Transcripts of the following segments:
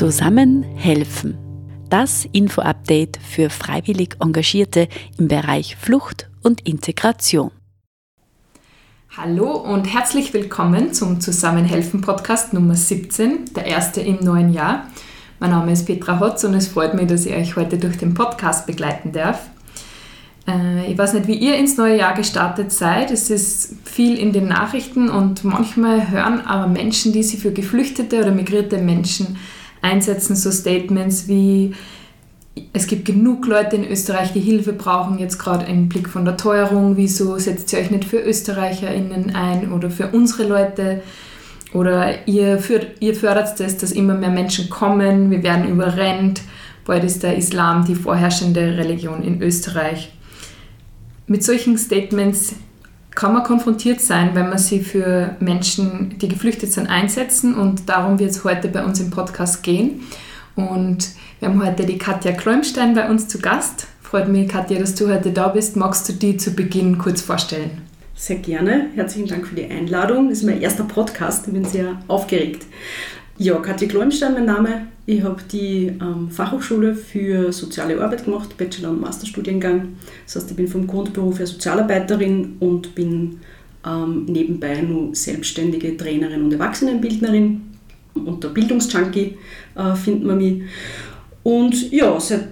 Zusammen helfen. Das Info-Update für freiwillig Engagierte im Bereich Flucht und Integration. Hallo und herzlich willkommen zum Zusammenhelfen Podcast Nummer 17, der erste im neuen Jahr. Mein Name ist Petra Hotz und es freut mich, dass ich euch heute durch den Podcast begleiten darf. Äh, ich weiß nicht, wie ihr ins neue Jahr gestartet seid. Es ist viel in den Nachrichten und manchmal hören aber Menschen, die sich für geflüchtete oder migrierte Menschen einsetzen, so Statements wie es gibt genug Leute in Österreich, die Hilfe brauchen, jetzt gerade im Blick von der Teuerung. Wieso setzt ihr euch nicht für ÖsterreicherInnen ein oder für unsere Leute? Oder ihr, führt, ihr fördert das, dass immer mehr Menschen kommen, wir werden überrennt. Bald ist der Islam die vorherrschende Religion in Österreich. Mit solchen Statements kann man konfrontiert sein, wenn man sie für Menschen, die geflüchtet sind, einsetzen. Und darum wird es heute bei uns im Podcast gehen. Und wir haben heute die Katja Kläumstein bei uns zu Gast. Freut mich, Katja, dass du heute da bist. Magst du die zu Beginn kurz vorstellen? Sehr gerne. Herzlichen Dank für die Einladung. Das ist mein erster Podcast. Ich bin sehr aufgeregt. Ja, Katja Kläumstein, mein Name. Ich habe die ähm, Fachhochschule für soziale Arbeit gemacht, Bachelor- und Masterstudiengang. Das heißt, ich bin vom Grundberuf her Sozialarbeiterin und bin ähm, nebenbei nur selbstständige Trainerin und Erwachsenenbildnerin. Unter Bildungsjunkie äh, findet man mich. Und ja, seit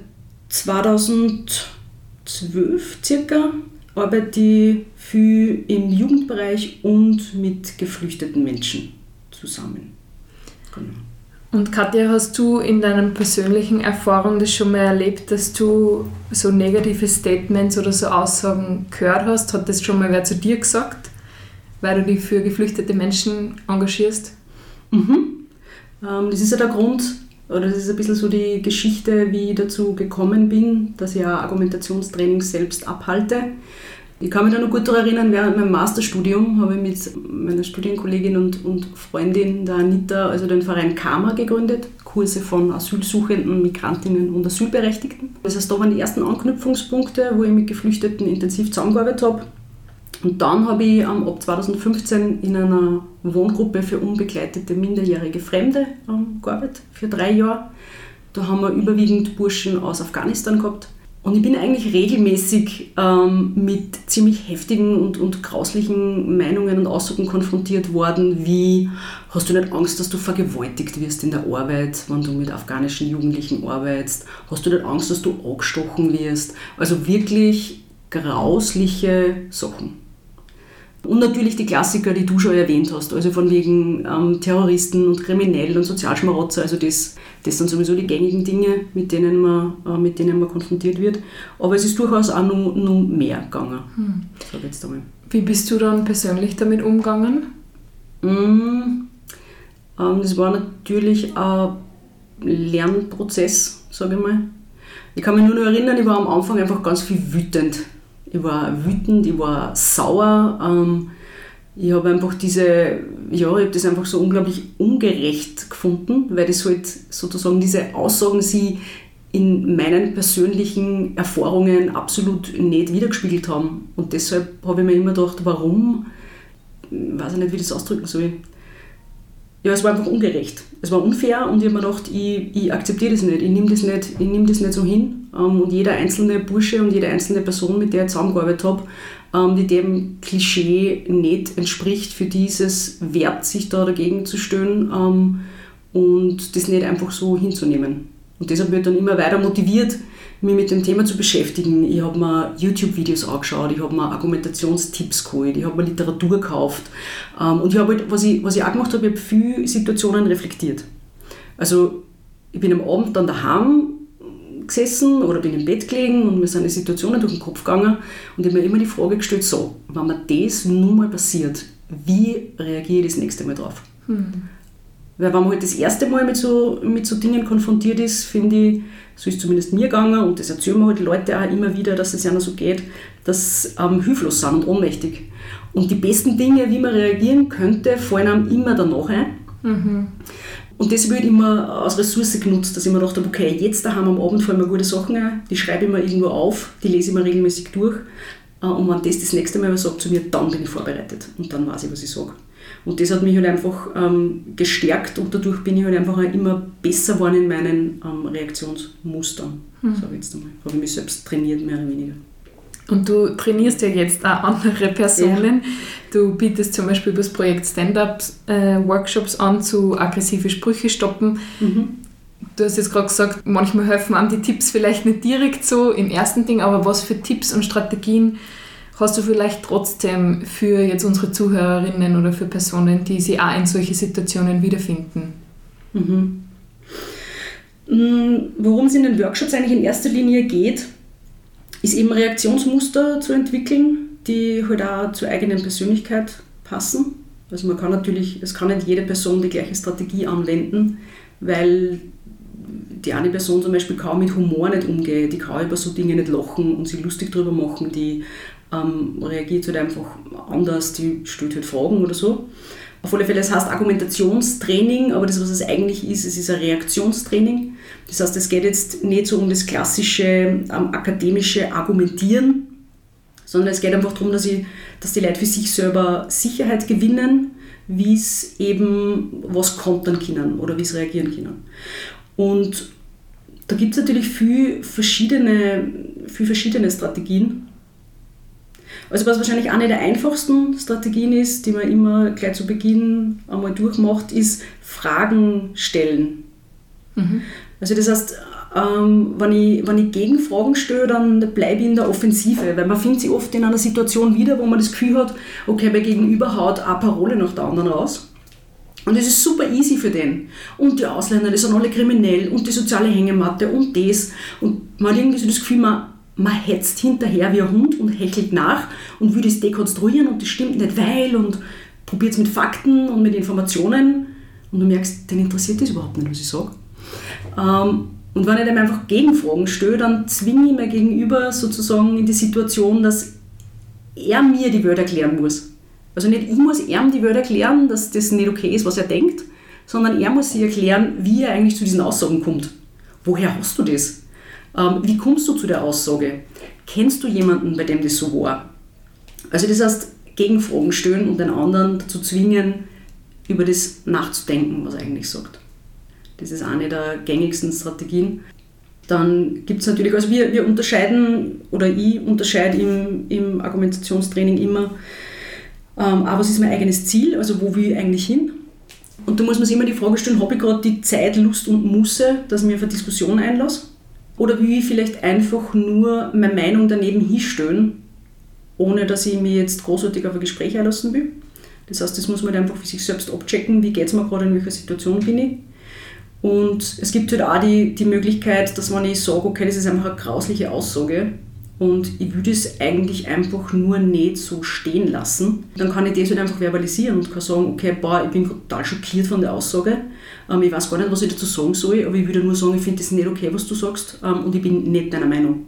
2012 circa arbeite ich viel im Jugendbereich und mit geflüchteten Menschen zusammen. Genau. Und Katja, hast du in deinen persönlichen Erfahrungen das schon mal erlebt, dass du so negative Statements oder so Aussagen gehört hast? Hat das schon mal wer zu dir gesagt, weil du dich für geflüchtete Menschen engagierst? Mhm. Ähm, das ist ja der Grund, oder das ist ein bisschen so die Geschichte, wie ich dazu gekommen bin, dass ich auch Argumentationstraining selbst abhalte. Ich kann mich da noch gut daran erinnern, während meinem Masterstudium habe ich mit meiner Studienkollegin und, und Freundin, der Anita, also den Verein Karma gegründet, Kurse von Asylsuchenden, Migrantinnen und Asylberechtigten. Das heißt, da waren die ersten Anknüpfungspunkte, wo ich mit Geflüchteten intensiv zusammengearbeitet habe. Und dann habe ich ab 2015 in einer Wohngruppe für unbegleitete minderjährige Fremde gearbeitet, für drei Jahre. Da haben wir überwiegend Burschen aus Afghanistan gehabt und ich bin eigentlich regelmäßig ähm, mit ziemlich heftigen und, und grauslichen Meinungen und Aussagen konfrontiert worden, wie hast du nicht Angst, dass du vergewaltigt wirst in der Arbeit, wenn du mit afghanischen Jugendlichen arbeitest? Hast du nicht Angst, dass du angestochen wirst? Also wirklich grausliche Sachen. Und natürlich die Klassiker, die du schon erwähnt hast, also von wegen ähm, Terroristen und Kriminellen und Sozialschmarotzer, also das, das sind sowieso die gängigen Dinge, mit denen man, äh, mit denen man konfrontiert wird. Aber es ist durchaus auch noch, noch mehr gegangen, hm. sag jetzt einmal. Wie bist du dann persönlich damit umgegangen? Mm, ähm, das war natürlich ein Lernprozess, sage ich mal. Ich kann mich nur noch erinnern, ich war am Anfang einfach ganz viel wütend ich war wütend, ich war sauer. Ähm, ich habe einfach diese, ja, ich habe das einfach so unglaublich ungerecht gefunden, weil das halt sozusagen diese Aussagen sie in meinen persönlichen Erfahrungen absolut nicht wiedergespiegelt haben. Und deshalb habe ich mir immer gedacht, warum, ich weiß ich nicht, wie ich das ausdrücken soll. Ja, es war einfach ungerecht. Es war unfair und ich habe mir gedacht, ich, ich akzeptiere das nicht, ich nehme das nicht, das nicht so hin und jeder einzelne Bursche und jede einzelne Person, mit der ich zusammengearbeitet habe, ähm, die dem Klischee nicht entspricht, für dieses Verb sich da dagegen zu stellen ähm, und das nicht einfach so hinzunehmen. Und deshalb wird dann immer weiter motiviert, mich mit dem Thema zu beschäftigen. Ich habe mir YouTube-Videos angeschaut, ich habe mir Argumentationstipps geholt, ich habe mir Literatur gekauft. und ich habe halt, was, ich, was ich auch gemacht habe, ich habe viele Situationen reflektiert. Also ich bin am Abend dann daheim gesessen oder bin im Bett gelegen und mir sind die Situationen durch den Kopf gegangen und ich habe mir immer die Frage gestellt, so, wenn mir das nun mal passiert, wie reagiere ich das nächste Mal drauf? Hm. Weil wenn man halt das erste Mal mit so, mit so Dingen konfrontiert ist, finde ich, so ist zumindest mir gegangen und das erzählen mir halt die Leute auch immer wieder, dass es ja so geht, dass ähm, hilflos sind und ohnmächtig. Und die besten Dinge, wie man reagieren könnte, fallen einem immer danach ein. Mhm. Und das wird immer als Ressource genutzt, dass ich mir dachte, okay, jetzt daheim am Abend fallen mir gute Sachen ein, die schreibe ich mir irgendwo auf, die lese ich mir regelmäßig durch Äh, und wenn das das nächste Mal was sagt zu mir, dann bin ich vorbereitet und dann weiß ich, was ich sage. Und das hat mich halt einfach ähm, gestärkt und dadurch bin ich halt einfach immer besser geworden in meinen ähm, Reaktionsmustern. Mhm. So jetzt einmal. Habe ich mich selbst trainiert, mehr oder weniger. Und du trainierst ja jetzt auch andere Personen. Ja. Du bietest zum Beispiel das Projekt Stand-Up äh, Workshops an zu aggressive Sprüche stoppen. Mhm. Du hast jetzt gerade gesagt, manchmal helfen einem die Tipps vielleicht nicht direkt so im ersten Ding, aber was für Tipps und Strategien hast du vielleicht trotzdem für jetzt unsere Zuhörerinnen oder für Personen, die sich auch in solche Situationen wiederfinden? Mhm. Mm, worum es in den Workshops eigentlich in erster Linie geht, ist eben Reaktionsmuster zu entwickeln, die halt auch zur eigenen Persönlichkeit passen. Also man kann natürlich, es kann nicht jede Person die gleiche Strategie anwenden, weil die eine Person zum Beispiel kaum mit Humor nicht umgeht, die kann über so Dinge nicht lachen und sich lustig drüber machen, die ähm, reagiert halt einfach anders, die stellt halt Fragen oder so. Auf alle Fälle, es heißt Argumentationstraining, aber das, was es eigentlich ist, es ist ein Reaktionstraining. Das heißt, es geht jetzt nicht so um das klassische ähm, akademische Argumentieren, sondern es geht einfach darum, dass, ich, dass die Leute für sich selber Sicherheit gewinnen, wie es eben was kontern können oder wie es reagieren können. Und da gibt es natürlich viel verschiedene, viel verschiedene Strategien. Also was wahrscheinlich eine der einfachsten Strategien ist, die man immer gleich zu Beginn einmal durchmacht, ist Fragen stellen. Mhm. Also das heißt, ähm, wenn, ich, wenn ich Gegenfragen stelle, dann bleibe ich in der Offensive, weil man findet sich oft in einer Situation wieder, wo man das Gefühl hat, okay, bei Gegenüber haut eine Parole nach der anderen raus. Und das ist super easy für den. Und die Ausländer, die sind alle kriminell und die soziale Hängematte und das. Und man hat irgendwie so das Gefühl, man, man hetzt hinterher wie ein Hund und hechelt nach und will das dekonstruieren und das stimmt nicht, weil und probiert es mit Fakten und mit Informationen und du merkst, den interessiert das überhaupt nicht, was ich sage. Ähm, und wenn ich dem einfach Gegenfragen stelle, dann zwinge ich mir gegenüber sozusagen in die Situation, dass er mir die Welt erklären muss. Also nicht ich muss ihm die Welt erklären, dass das nicht okay ist, was er denkt, sondern er muss sich erklären, wie er eigentlich zu diesen Aussagen kommt. Woher hast du das? Ähm, wie kommst du zu der Aussage? Kennst du jemanden, bei dem das so war? Also das heißt, Gegenfragen stellen und den anderen dazu zwingen, über das nachzudenken, was er eigentlich sagt. Das ist eine der gängigsten Strategien. Dann gibt es natürlich, also wir, wir unterscheiden, oder ich unterscheide im, im Argumentationstraining immer, ähm, aber was ist mein eigenes Ziel, also wo will ich eigentlich hin? Und da muss man sich immer die Frage stellen, habe ich gerade die Zeit, Lust und Musse, dass ich mich auf eine Diskussion einlasse? Oder will ich vielleicht einfach nur meine Meinung daneben hinstellen, ohne dass ich mich jetzt großartig auf ein Gespräch einlassen will? Das heißt, das muss man einfach für sich selbst abchecken, wie geht es mir gerade, in welcher Situation bin ich. Und es gibt halt auch die, die Möglichkeit, dass man ich sage, okay, das ist einfach eine grausliche Aussage und ich würde es eigentlich einfach nur nicht so stehen lassen. Dann kann ich das halt einfach verbalisieren und kann sagen, okay, boah, ich bin total schockiert von der Aussage ähm, ich weiß gar nicht, was ich dazu sagen soll, aber ich würde nur sagen, ich finde das nicht okay, was du sagst ähm, und ich bin nicht deiner Meinung.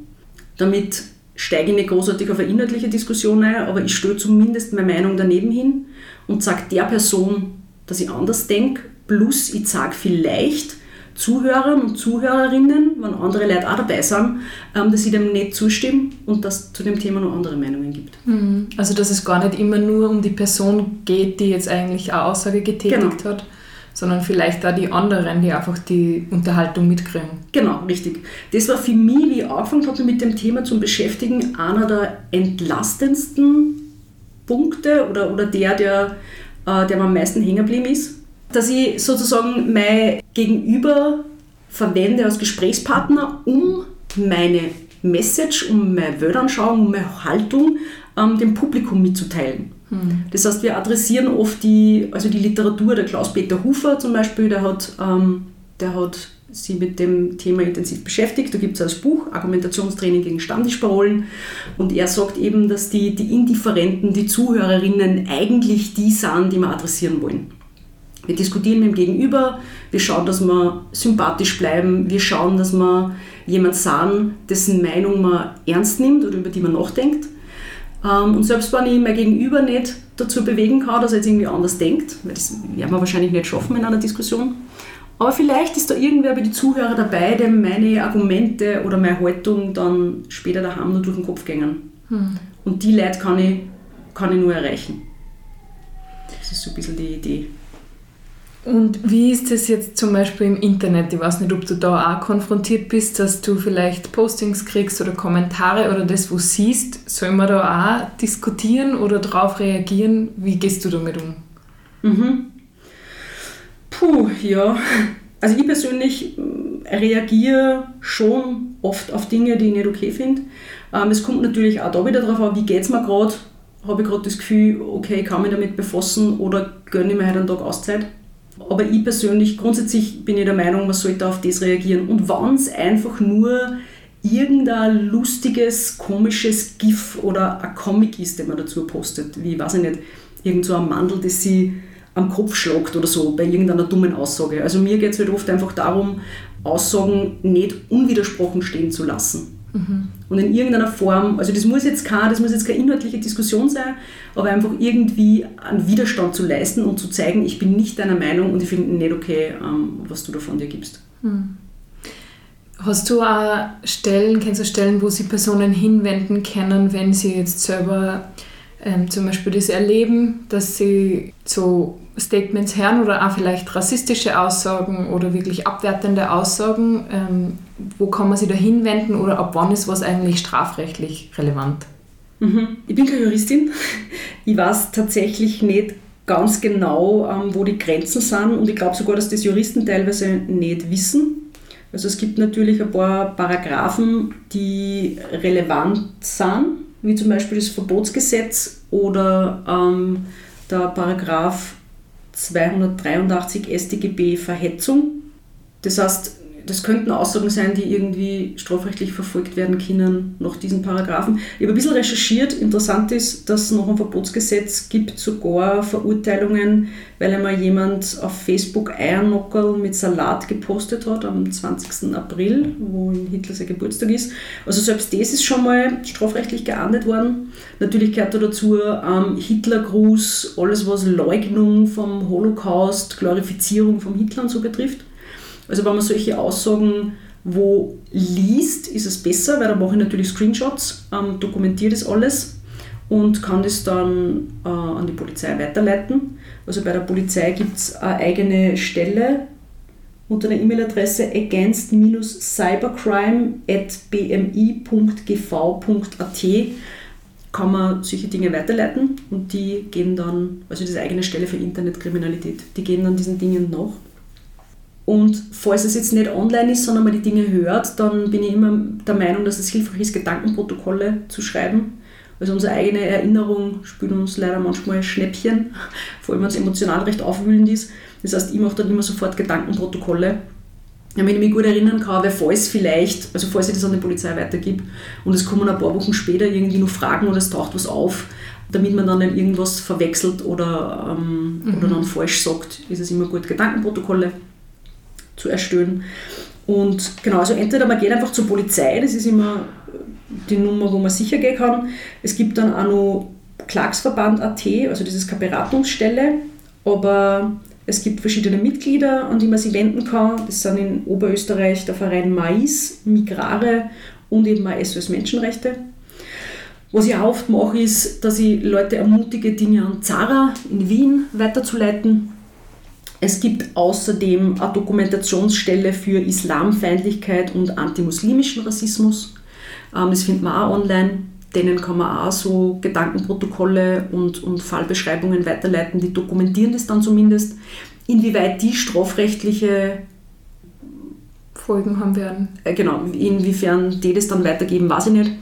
Damit steige ich nicht großartig auf eine inhaltliche Diskussion ein, aber ich stelle zumindest meine Meinung daneben hin und sage der Person, dass ich anders denke, plus ich sage vielleicht Zuhörern und Zuhörerinnen, wenn andere Leute auch dabei sind, ähm, dass ich dem nicht zustimme und dass es zu dem Thema noch andere Meinungen gibt. Mhm. Also dass es gar nicht immer nur um die Person geht, die jetzt eigentlich eine Aussage getätigt genau. hat, sondern vielleicht auch die anderen, die einfach die Unterhaltung mitkriegen. Genau, richtig. Das war für mich, wie ich angefangen habe mit dem Thema zu beschäftigen, einer der entlastendsten Punkte oder, oder der, der, äh, der mir am meisten hängen geblieben ist. Dass ich sozusagen mein Gegenüber verwende als Gesprächspartner, um meine Message, um meine Weltanschauung, um meine Haltung ähm, dem Publikum mitzuteilen. Hm. Das heißt, wir adressieren oft die, also die Literatur, der Klaus-Peter Hufer zum Beispiel, der hat, ähm, der hat sich mit dem Thema intensiv beschäftigt. Da gibt es das Buch Argumentationstraining gegen Stammtischparolen und er sagt eben, dass die, die Indifferenten, die Zuhörerinnen eigentlich die sind, die wir adressieren wollen. Wir diskutieren mit dem Gegenüber, wir schauen, dass wir sympathisch bleiben, wir schauen, dass wir jemand sagen, dessen Meinung man ernst nimmt oder über die man nachdenkt ähm, und selbst wenn ich mein Gegenüber nicht dazu bewegen kann, dass er jetzt irgendwie anders denkt, weil das werden wir wahrscheinlich nicht schaffen in einer Diskussion, aber vielleicht ist da irgendwer bei den Zuhörern dabei, dem meine Argumente oder meine Haltung dann später daheim nur durch den Kopf gehen. Hm. Und Und die Leute kann ich, kann ich nur erreichen. Das ist so ein bisschen die Idee. Und wie ist das jetzt zum Beispiel im Internet? Ich weiß nicht, ob du da auch konfrontiert bist, dass du vielleicht Postings kriegst oder Kommentare oder das, wo siehst. Soll man da auch diskutieren oder darauf reagieren? Wie gehst du damit um? Mhm. Puh, ja. Also ich persönlich äh, reagiere schon oft auf Dinge, die ich nicht okay finde. Ähm, es kommt natürlich auch da wieder darauf an, wie geht es mir gerade. Habe ich gerade das Gefühl, okay, kann mich damit befassen oder gönne ich mir halt einen Tag Auszeit. Aber ich persönlich, grundsätzlich bin ich der Meinung, man sollte auf das reagieren. Und wenn es einfach nur irgendein lustiges, komisches GIF oder ein Comic ist, den man dazu postet, wie, weiß ich nicht, irgend so ein Mandel, das sie am Kopf schlagt oder so, bei irgendeiner dummen Aussage. Also mir geht es halt oft einfach darum, Aussagen nicht unwidersprochen stehen zu lassen. Mhm. Und in irgendeiner Form, also das muss jetzt keine, das muss jetzt keine inhaltliche Diskussion sein, aber einfach irgendwie einen Widerstand zu leisten und zu zeigen, ich bin nicht deiner Meinung und ich finde nicht okay, ähm, was du davon dir gibst. Mhm. Hast du auch Stellen, kennst du Stellen, wo sie Personen hinwenden können, wenn sie jetzt selber ähm, zum Beispiel das erleben, dass sie so Statements hören oder auch vielleicht rassistische Aussagen oder wirklich abwertende Aussagen. Ähm, wo kann man sich da hinwenden oder ab wann ist was eigentlich strafrechtlich relevant? Mhm. Ich bin keine Juristin. Ich weiß tatsächlich nicht ganz genau, ähm, wo die Grenzen sind und ich glaube sogar, dass das Juristen teilweise nicht wissen. Also es gibt natürlich ein paar Paragraphen, die relevant sind, wie zum Beispiel das Verbotsgesetz oder ähm, der Paragraph 283 StGB Verhetzung. Das heißt, das könnten Aussagen sein, die irgendwie strafrechtlich verfolgt werden können nach diesen Paragraphen. Ich habe ein bisschen recherchiert. Interessant ist, dass es noch ein Verbotsgesetz gibt, sogar Verurteilungen, weil einmal jemand auf Facebook Eiernockerl mit Salat gepostet hat am 20. April, wo Hitler sein Geburtstag ist. Also selbst das ist schon mal strafrechtlich geahndet worden. Natürlich gehört da dazu ähm, Hitlergruß, alles was Leugnung vom Holocaust, Glorifizierung vom Hitler und so betrifft. Also wenn man solche Aussagen wo liest, ist es besser, weil da mache ich natürlich Screenshots, ähm, dokumentiere das alles und kann das dann äh, an die Polizei weiterleiten. Also bei der Polizei gibt es eine eigene Stelle unter der E-Mail-Adresse against-cybercrime at bmi.gv.at kann man solche Dinge weiterleiten und die gehen dann, also diese eigene Stelle für Internetkriminalität, die gehen dann diesen Dingen nach. Und falls es jetzt nicht online ist, sondern man die Dinge hört, dann bin ich immer der Meinung, dass es hilfreich ist, Gedankenprotokolle zu schreiben. Also unsere eigene Erinnerung spielt uns leider manchmal Schnäppchen, vor allem wenn es emotional recht aufwühlend ist. Das heißt, ich mache dann immer sofort Gedankenprotokolle. wenn ich mich gut erinnern kann, weil falls vielleicht, also falls ich das an die Polizei weitergebe und es kommen ein paar Wochen später irgendwie noch Fragen oder es taucht was auf, damit man dann nicht irgendwas verwechselt oder, ähm, mhm. oder dann falsch sagt, ist es immer gut, Gedankenprotokolle zu erstellen. Und genau, also entweder man geht einfach zur Polizei, das ist immer die Nummer, wo man sicher gehen kann. Es gibt dann auch noch Klagsverband.at, also das ist keine Beratungsstelle, aber es gibt verschiedene Mitglieder, an die man sich wenden kann. Das sind in Oberösterreich der Verein Mais, Migrare und eben auch SOS Menschenrechte. Was ich auch oft mache, ist, dass ich Leute ermutige, Dinge an Zara in Wien weiterzuleiten. Es gibt außerdem eine Dokumentationsstelle für Islamfeindlichkeit und antimuslimischen Rassismus. Ähm, das findet man auch online. Denen kann man auch so Gedankenprotokolle und, und Fallbeschreibungen weiterleiten. Die dokumentieren das dann zumindest. Inwieweit die strafrechtliche Folgen haben werden. Äh, genau, inwiefern die das dann weitergeben, weiß ich nicht.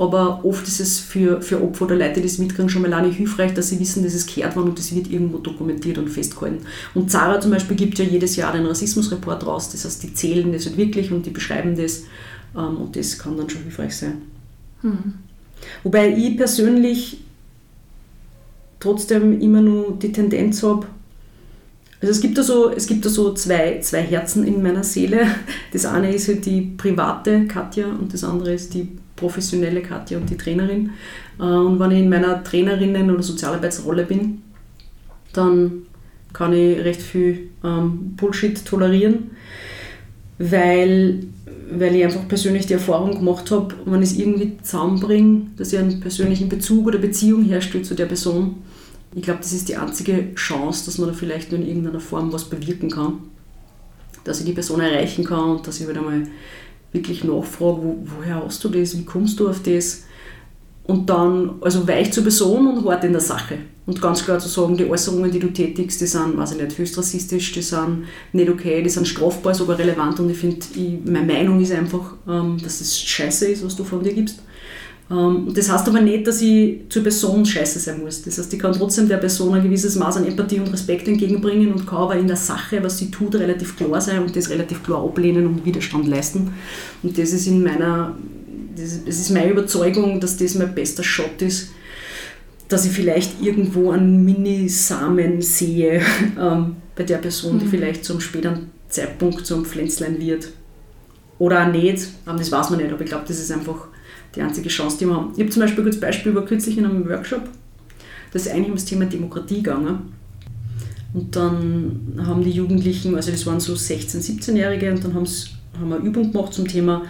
Aber oft ist es für, für Opfer oder Leute, die das mitkriegen, schon mal nicht hilfreich, dass sie wissen, dass es gehört worden und das wird irgendwo dokumentiert und festgehalten. Und Zara zum Beispiel gibt ja jedes Jahr einen Rassismusreport raus, das heißt, die zählen das halt wirklich und die beschreiben das ähm, und das kann dann schon hilfreich sein. Hm. Wobei ich persönlich trotzdem immer nur die Tendenz habe, also es gibt da so, es gibt da so zwei, zwei Herzen in meiner Seele. Das eine ist halt die private Katja und das andere ist die professionelle Katja und die Trainerin. Äh, und wenn ich in meiner Trainerinnen- oder Sozialarbeitsrolle bin, dann kann ich recht viel ähm, Bullshit tolerieren. weil, weil ich einfach persönlich die Erfahrung gemacht habe, wenn ich es irgendwie zusammenbringe, dass ich einen persönlichen Bezug oder Beziehung herstelle zu der Person. Ich glaube, das ist die einzige Chance, dass man da vielleicht nur in irgendeiner Form was bewirken kann. Dass ich die Person erreichen kann und dass ich wieder halt mal wirklich nachfrage, wo, woher hast du das, wie kommst du auf das? Und dann, also weich zur Person und hart in der Sache. Und ganz klar zu sagen, die Äußerungen, die du tätigst, die sind, weiß ich nicht, höchst rassistisch, die sind nicht okay, die sind strafbar, sogar relevant. Und ich finde, meine Meinung ist einfach, ähm, dass es scheiße ist, was du von dir gibst. Ähm, das heißt aber nicht, dass ich zur Person scheiße sein muss. Das heißt, ich kann trotzdem der Person ein gewisses Maß an Empathie und Respekt entgegenbringen und kann aber in der Sache, was sie tut, relativ klar sein und das relativ klar ablehnen und Widerstand leisten. Und das ist in meiner es ist meine Überzeugung, dass das mein bester Shot ist, dass ich vielleicht irgendwo einen Mini-Samen sehe ähm, bei der Person, die mhm. vielleicht zum späteren Zeitpunkt zum Pflänzlein wird. Oder auch nicht, ähm, das weiß man nicht, aber ich glaube, das ist einfach die einzige Chance, die wir haben. Ich habe zum Beispiel ein gutes Beispiel über kürzlich in einem Workshop, das ist eigentlich um das Thema Demokratie gegangen. Und dann haben die Jugendlichen, also das waren so 16-, 17-Jährige, und dann haben wir eine Übung gemacht zum Thema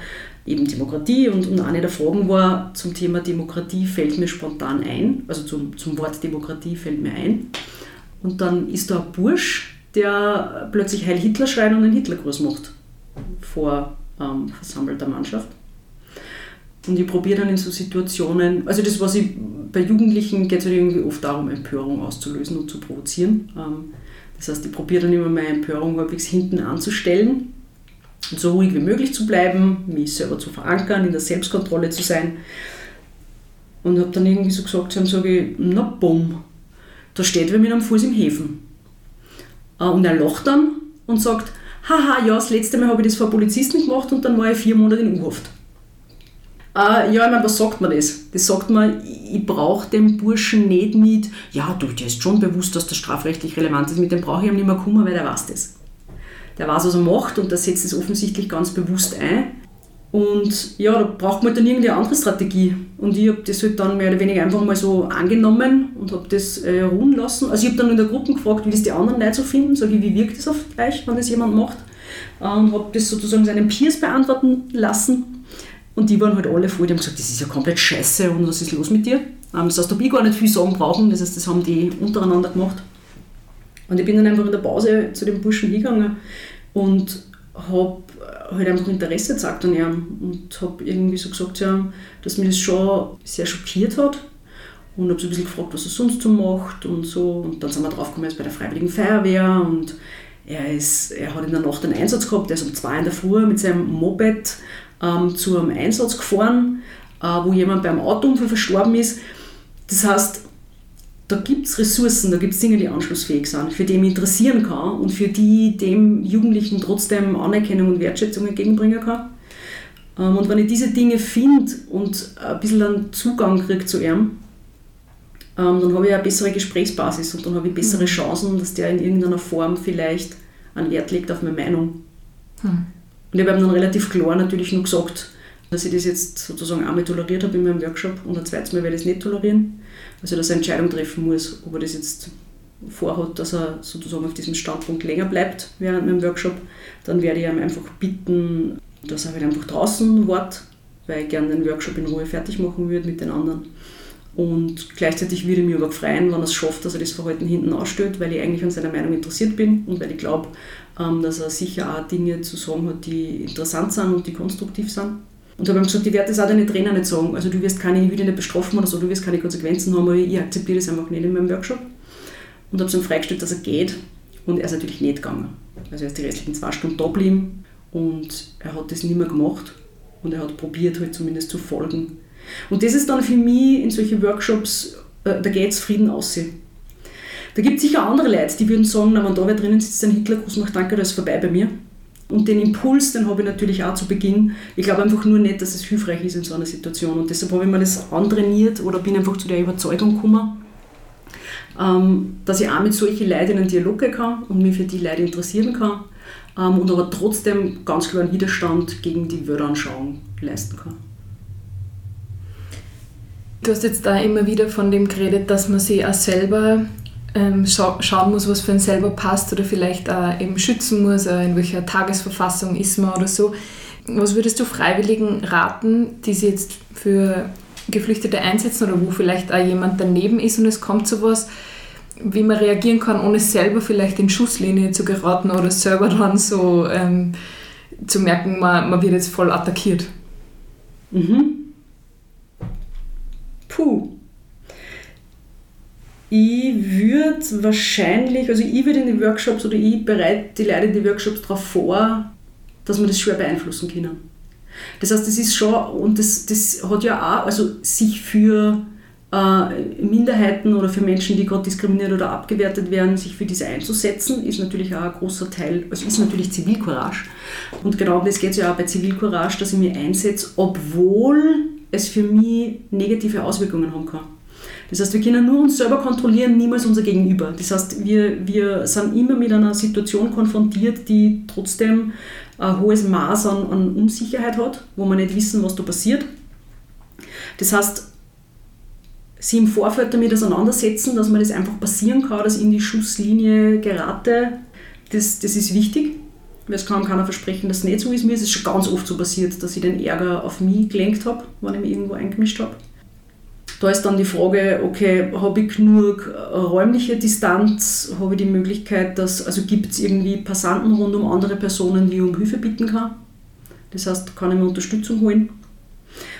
eben Demokratie und, und eine der Fragen war zum Thema Demokratie fällt mir spontan ein, also zum, zum Wort Demokratie fällt mir ein. Und dann ist da ein Bursch, der plötzlich Heil Hitler schreit und einen Hitlergruß macht vor ähm, versammelter Mannschaft. Und ich probiere dann in so Situationen, also das, was ich bei Jugendlichen geht es halt irgendwie oft darum, Empörung auszulösen und zu provozieren. Ähm, das heißt, ich probiere dann immer meine Empörung halbwegs hinten anzustellen und so ruhig wie möglich zu bleiben, mich selber zu verankern, in der Selbstkontrolle zu sein. Und habe dann irgendwie so gesagt, dann sage ich, na bumm, da steht wer mit einem Fuß im Häfen. Äh, und er lacht dann und sagt, haha, ja, das letzte Mal habe ich das vor Polizisten gemacht und dann war ich vier Monate in U-Haft. Äh, ja, ich meine, was sagt man das? Das sagt man, ich brauche den Burschen nicht mit, ja, du, dir ist schon bewusst, dass das strafrechtlich relevant ist, mit dem brauche ich ihm nicht mehr kommen, weil der weiß das der weiß, was er macht und der setzt es offensichtlich ganz bewusst ein. Und ja, da braucht man dann irgendeine andere Strategie. Und ich habe das halt dann mehr oder weniger einfach mal so angenommen und habe das äh, ruhen lassen. Also ich habe dann in der Gruppe gefragt, wie das die anderen Leute so finden. Sage ich, wie wirkt das auf euch, wenn das jemand macht? Und habe das sozusagen seinen Peers beantworten lassen. Und die waren halt alle voll, die haben gesagt, das ist ja komplett scheiße und was ist los mit dir? Ähm, das heißt, da habe ich gar nicht viel sagen brauchen, das heißt, das haben die untereinander gemacht. Und ich bin dann einfach in der Pause zu dem Burschen hingegangen und habe halt einfach Interesse gezeigt an ihm und habe irgendwie so gesagt, ja, dass mich das schon sehr schockiert hat und habe so ein bisschen gefragt, was er sonst so macht und so. Und dann sind wir draufgekommen, er ist bei der Freiwilligen Feuerwehr und er, ist, er hat in der Nacht einen Einsatz gehabt, er ist um zwei in der Früh mit seinem Moped ähm, zu einem Einsatz gefahren, äh, wo jemand beim Autounfall verstorben ist. Das heißt, da gibt es Ressourcen, da gibt es Dinge, die anschlussfähig sind, für die ich mich interessieren kann und für die dem Jugendlichen trotzdem Anerkennung und Wertschätzung entgegenbringen kann. Ähm, und wenn ich diese Dinge finde und ein bisschen einen Zugang kriege zu ihm, ähm, dann habe ich eine bessere Gesprächsbasis und dann habe ich bessere mhm. Chancen, dass der in irgendeiner Form vielleicht einen Wert legt auf meine Meinung. Hm. Und ich habe ihm dann relativ klar natürlich nur gesagt, dass ich das jetzt sozusagen einmal toleriert habe in meinem Workshop und ein zweites Mal werde ich es nicht tolerieren. Also dass er eine Entscheidung treffen muss, ob er das jetzt vorhat, dass er sozusagen auf diesem Standpunkt länger bleibt während meinem Workshop, dann werde ich ihm einfach bitten, dass er halt einfach draußen wartet, weil ich gerne den Workshop in Ruhe fertig machen würde mit den anderen. Und gleichzeitig würde ich mich aber freuen, wenn er es schafft, dass er das Verhalten hinten ausstellt, weil ich eigentlich an seiner Meinung interessiert bin und weil ich glaube, dass er sicher auch Dinge zu sagen hat, die interessant sind und die konstruktiv sind. Und habe ihm gesagt, ich werde das auch deine Trainer nicht sagen. Also du wirst keine, dich nicht bestrafen oder so, du wirst keine Konsequenzen haben, aber ich akzeptiere das einfach nicht in meinem Workshop. Und habe es ihm freigestellt, dass er geht. Und er ist natürlich nicht gegangen. Also er ist die restlichen zwei Stunden da geblieben und er hat das nicht mehr gemacht. Und er hat probiert, halt zumindest zu folgen. Und das ist dann für mich in solchen Workshops, äh, da geht es Frieden aussehen. Da gibt es sicher andere Leute, die würden sagen, na, wenn da wer drinnen sitzt, ein Hitlergruß macht, danke, da ist vorbei bei mir. Und den Impuls, den habe ich natürlich auch zu Beginn. Ich glaube einfach nur nicht, dass es hilfreich ist in so einer Situation. Und deshalb habe ich mir das antrainiert oder bin einfach zu der Überzeugung gekommen, ähm, dass ich auch mit solchen Leuten in einen Dialog gehen kann und mich für die Leute interessieren kann ähm, und aber trotzdem ganz klar einen Widerstand gegen die Weltanschauung leisten kann. Du hast jetzt da immer wieder von dem geredet, dass man sich auch selber ähm, scha schauen muss, was für einen selber passt oder vielleicht äh, eben schützen muss, äh, in welcher Tagesverfassung ist man oder so. Was würdest du Freiwilligen raten, die sich jetzt für Geflüchtete einsetzen oder wo vielleicht auch jemand daneben ist und es kommt sowas, wie man reagieren kann, ohne selber vielleicht in Schusslinie zu geraten oder selber dann so ähm, zu merken, man, man wird jetzt voll attackiert? Mhm. Puh. Ich würde wahrscheinlich, also ich würde in die Workshops oder ich bereite die Leute in die Workshops darauf vor, dass wir das schwer beeinflussen können. Das heißt, das ist schon, und das, das hat ja auch, also sich für äh, Minderheiten oder für Menschen, die gerade diskriminiert oder abgewertet werden, sich für diese einzusetzen, ist natürlich auch ein großer Teil, also ist natürlich Zivilcourage. Und genau um das geht es ja auch bei Zivilcourage, dass ich mich einsetze, obwohl es für mich negative Auswirkungen haben kann. Das heißt, wir können nur uns selber kontrollieren, niemals unser Gegenüber. Das heißt, wir, wir sind immer mit einer Situation konfrontiert, die trotzdem ein hohes Maß an, an Unsicherheit hat, wo wir nicht wissen, was da passiert. Das heißt, sie im Vorfeld damit auseinandersetzen, dass man das einfach passieren kann, dass ich in die Schusslinie gerate, das, das ist wichtig. Es kann keiner versprechen, dass es nicht so ist. Mir ist es schon ganz oft so passiert, dass ich den Ärger auf mich gelenkt habe, wenn ich mich irgendwo eingemischt habe. Da ist dann die Frage, okay, habe ich genug räumliche Distanz, habe ich die Möglichkeit, dass, also gibt es irgendwie Passanten rund um andere Personen, die ich um Hilfe bitten kann. Das heißt, kann ich mir Unterstützung holen.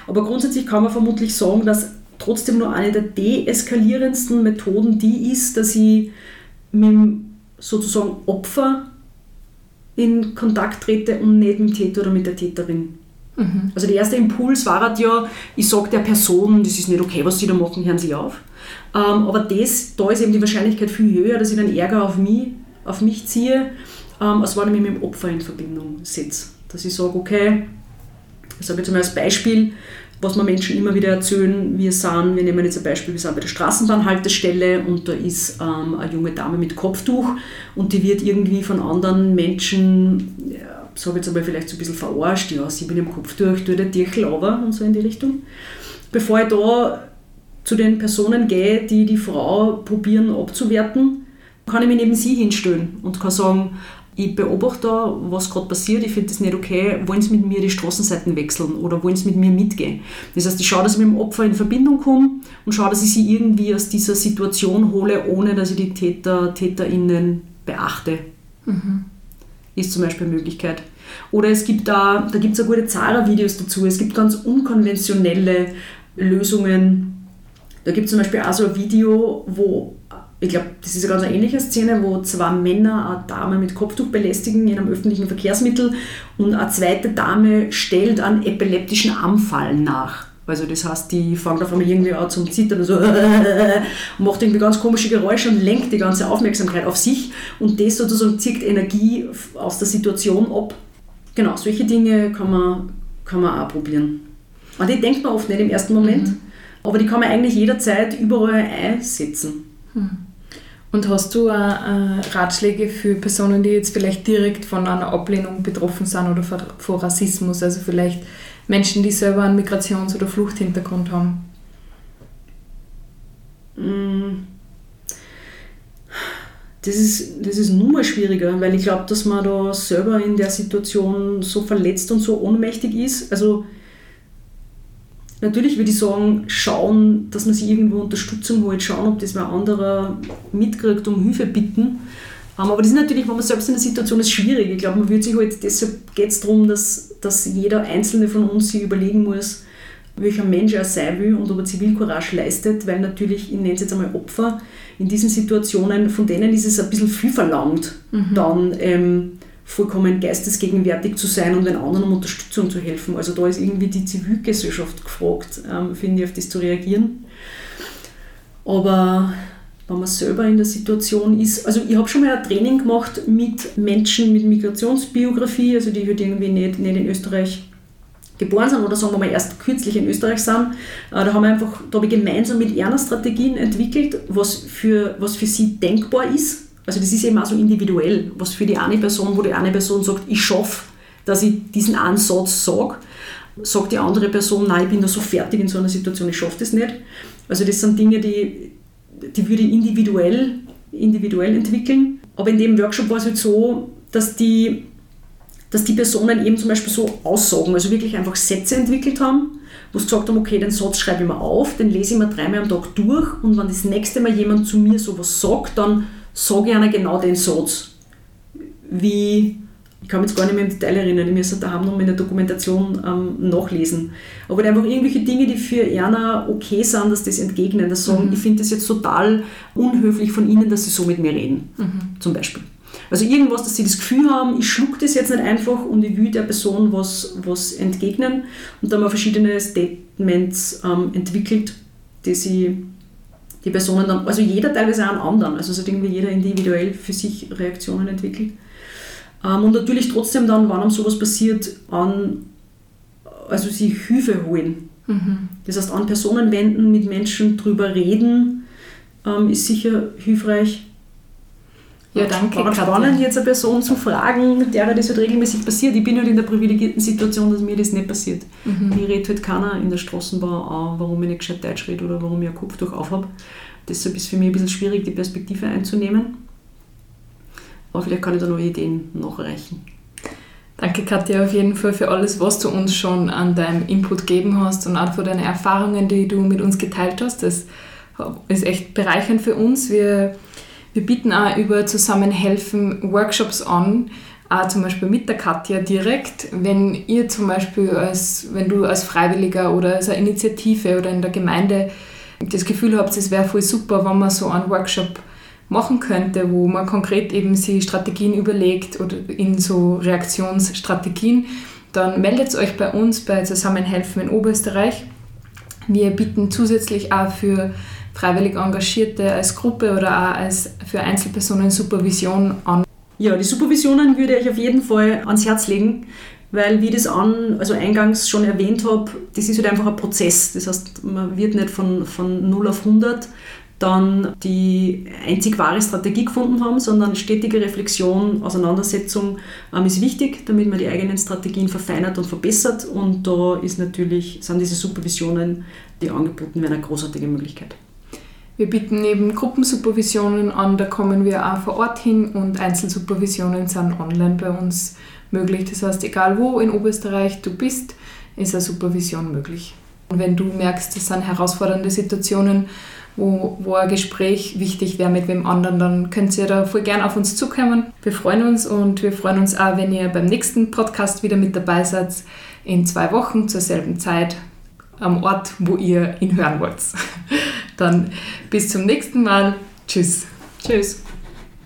Aber grundsätzlich kann man vermutlich sagen, dass trotzdem nur eine der deeskalierendsten Methoden die ist, dass ich mit dem sozusagen Opfer in Kontakt trete und nicht mit dem Täter oder mit der Täterin. Mhm. Also der erste Impuls war halt ja, ich sage der Person, das ist nicht okay, was sie da machen, hören sie auf. Ähm, aber das, da ist eben die Wahrscheinlichkeit viel höher, dass ich dann Ärger auf mich, auf mich ziehe, ähm, als wenn ich mich mit dem Opfer in Verbindung setze. Dass ich sage, okay, ich sage jetzt einmal als Beispiel, was mir Menschen immer wieder erzählen, wir sind, wir nehmen jetzt ein Beispiel, wir sind bei der Straßenbahnhaltestelle und da ist ähm, eine junge Dame mit Kopftuch und die wird irgendwie von anderen Menschen, ja, sage jetzt aber vielleicht so ein bisschen verarscht, ja, sie mit dem Kopftuch, tue der Dirchel runter und so in die Richtung. Bevor ich da zu den Personen gehe, die die Frau probieren abzuwerten, kann ich mich neben sie hinstellen und kann sagen, ich beobachte da, was gerade passiert, ich finde das nicht okay, wollen Sie mit mir die Straßenseiten wechseln oder wollen Sie mit mir mitgehen? Das heißt, ich schaue, dass ich mit dem Opfer in Verbindung komme und schaue, dass ich sie irgendwie aus dieser Situation hole, ohne dass ich die Täter, TäterInnen beachte. Mhm. Ist zum Beispiel eine Möglichkeit. Oder es gibt da, da gibt es gute Zara-Videos dazu, es gibt ganz unkonventionelle Lösungen. Da gibt es zum Beispiel auch so ein Video, wo ich glaube, das ist eine ganz ähnliche Szene, wo zwei Männer eine Dame mit Kopftuch belästigen in einem öffentlichen Verkehrsmittel und eine zweite Dame stellt einen epileptischen Anfall nach. Also das heißt, die fängt auf einmal irgendwie an zum Zittern und so und macht irgendwie ganz komische Geräusche und lenkt die ganze Aufmerksamkeit auf sich und das sozusagen zieht Energie aus der Situation ab. Genau, solche Dinge kann man, kann man auch probieren. Und die denkt man oft nicht im ersten Moment, mhm. aber die kann man eigentlich jederzeit überall einsetzen. Mhm. Und hast du auch äh, Ratschläge für Personen, die jetzt vielleicht direkt von einer Ablehnung betroffen sind oder vor, Rassismus, also vielleicht Menschen, die selber einen Migrations- oder Fluchthintergrund haben? Mm. Das ist, das ist nur mal schwieriger, weil ich glaube, dass man da selber in der Situation so verletzt und so ohnmächtig ist. Also Natürlich würde ich sagen, schauen, dass man sich irgendwo Unterstützung holt, schauen, ob das wer anderer mitkriegt, um Hilfe bitten. Ähm, aber das ist natürlich, wenn man selbst in der Situation ist, schwierig. Ich glaube, man würde sich halt, deshalb geht es darum, dass, dass jeder Einzelne von uns sich überlegen muss, welcher Mensch er sein will und ob er Zivilcourage leistet, weil natürlich, ich nenne es jetzt einmal Opfer, in diesen Situationen, von denen ist es ein bisschen viel verlangt, mhm. dann ähm, vollkommen geistesgegenwärtig zu sein und den anderen um Unterstützung zu helfen. Also da ist irgendwie die Zivilgesellschaft gefragt, ähm, finde ich, auf das zu reagieren. Aber wenn man selber in der Situation ist, also ich habe schon mal ein Training gemacht mit Menschen mit Migrationsbiografie, also die halt irgendwie nicht, nicht in Österreich geboren sind oder sagen wir mal erst kürzlich in Österreich sind. Äh, da haben wir einfach, da habe ich gemeinsam mit Erna Strategien entwickelt, was für, was für sie denkbar ist also das ist eben auch so individuell, was für die eine Person, wo die eine Person sagt, ich schaffe, dass ich diesen Ansatz sage, sagt die andere Person, nein, ich bin da so fertig in so einer Situation, ich schaffe das nicht. Also das sind Dinge, die, die würde ich individuell individuell entwickeln. Aber in dem Workshop war es halt so, dass die, dass die Personen eben zum Beispiel so Aussagen, also wirklich einfach Sätze entwickelt haben, wo sie gesagt haben, okay, den Satz schreibe ich mir auf, den lese ich mir dreimal am Tag durch und wenn das nächste Mal jemand zu mir sowas sagt, dann sage ich einer genau den Satz. Wie, ich kann mich jetzt gar nicht mehr im Detail erinnern, ich müsste daheim noch in der Dokumentation ähm, nachlesen. Aber einfach irgendwelche Dinge, die für Erna okay sind, dass das entgegnen, dass sagen, mhm. ich finde das jetzt total unhöflich von Ihnen, dass Sie so mit mir reden, mhm. zum Beispiel. Also irgendwas, dass sie das Gefühl haben, ich schluck das jetzt nicht einfach und ich will der Person was, was entgegnen. Und da haben wir verschiedene Statements ähm, entwickelt, die sie die Personen dann, also jeder teilweise auch einen anderen, also es hat irgendwie jeder individuell für sich Reaktionen entwickelt. Ähm, und natürlich trotzdem dann, wann einem sowas passiert, an, also sich Hilfe holen. Mhm. Das heißt, an Personen wenden, mit Menschen drüber reden, ähm, ist sicher hilfreich. Ja, danke. War spannend, jetzt eine Person zu fragen, der das halt regelmäßig passiert. Ich bin halt in der privilegierten Situation, dass mir das nicht passiert. Mhm. Mir redet halt keiner in der Straßenbahn warum ich nicht gescheit Deutsch rede oder warum ich ein Kopftuch auf habe. Deshalb ist es für mich ein bisschen schwierig, die Perspektive einzunehmen. Aber vielleicht kann ich da noch Ideen nachreichen. Danke, Katja, auf jeden Fall für alles, was du uns schon an deinem Input gegeben hast und auch für deine Erfahrungen, die du mit uns geteilt hast. Das ist echt bereichernd für uns. Wir wir bieten auch über Zusammenhelfen Workshops an, auch zum Beispiel mit der Katja direkt, wenn ihr zum Beispiel als, wenn du als Freiwilliger oder als eine Initiative oder in der Gemeinde das Gefühl habt, es wäre voll super, wenn man so einen Workshop machen könnte, wo man konkret eben sich Strategien überlegt oder in so Reaktionsstrategien, dann meldet euch bei uns bei Zusammenhelfen in Oberösterreich. Wir bieten zusätzlich auch für freiwillig Engagierte als Gruppe oder auch als für Einzelpersonen Supervision an? Ja, die Supervisionen würde ich auf jeden Fall ans Herz legen, weil, wie ich das an, also eingangs schon erwähnt habe, das ist halt einfach ein Prozess. Das heißt, man wird nicht von, von 0 auf 100 dann die einzig wahre Strategie gefunden haben, sondern stetige Reflexion, Auseinandersetzung ähm, ist wichtig, damit man die eigenen Strategien verfeinert und verbessert. Und da ist natürlich, sind diese Supervisionen, die angeboten werden, eine großartige Möglichkeit. Wir bieten eben Gruppensupervisionen an, da kommen wir auch vor Ort hin und Einzelsupervisionen sind online bei uns möglich. Das heißt, egal wo in Oberösterreich du bist, ist eine Supervision möglich. Und wenn du merkst, das sind herausfordernde Situationen, wo, wo ein Gespräch wichtig wäre mit wem anderen, dann könnt ihr da voll gern auf uns zukommen. Wir freuen uns und wir freuen uns auch, wenn ihr beim nächsten Podcast wieder mit dabei seid, in zwei Wochen zur selben Zeit am Ort, wo ihr ihn hören wollt. Dann bis zum nächsten Mal. Tschüss. Tschüss.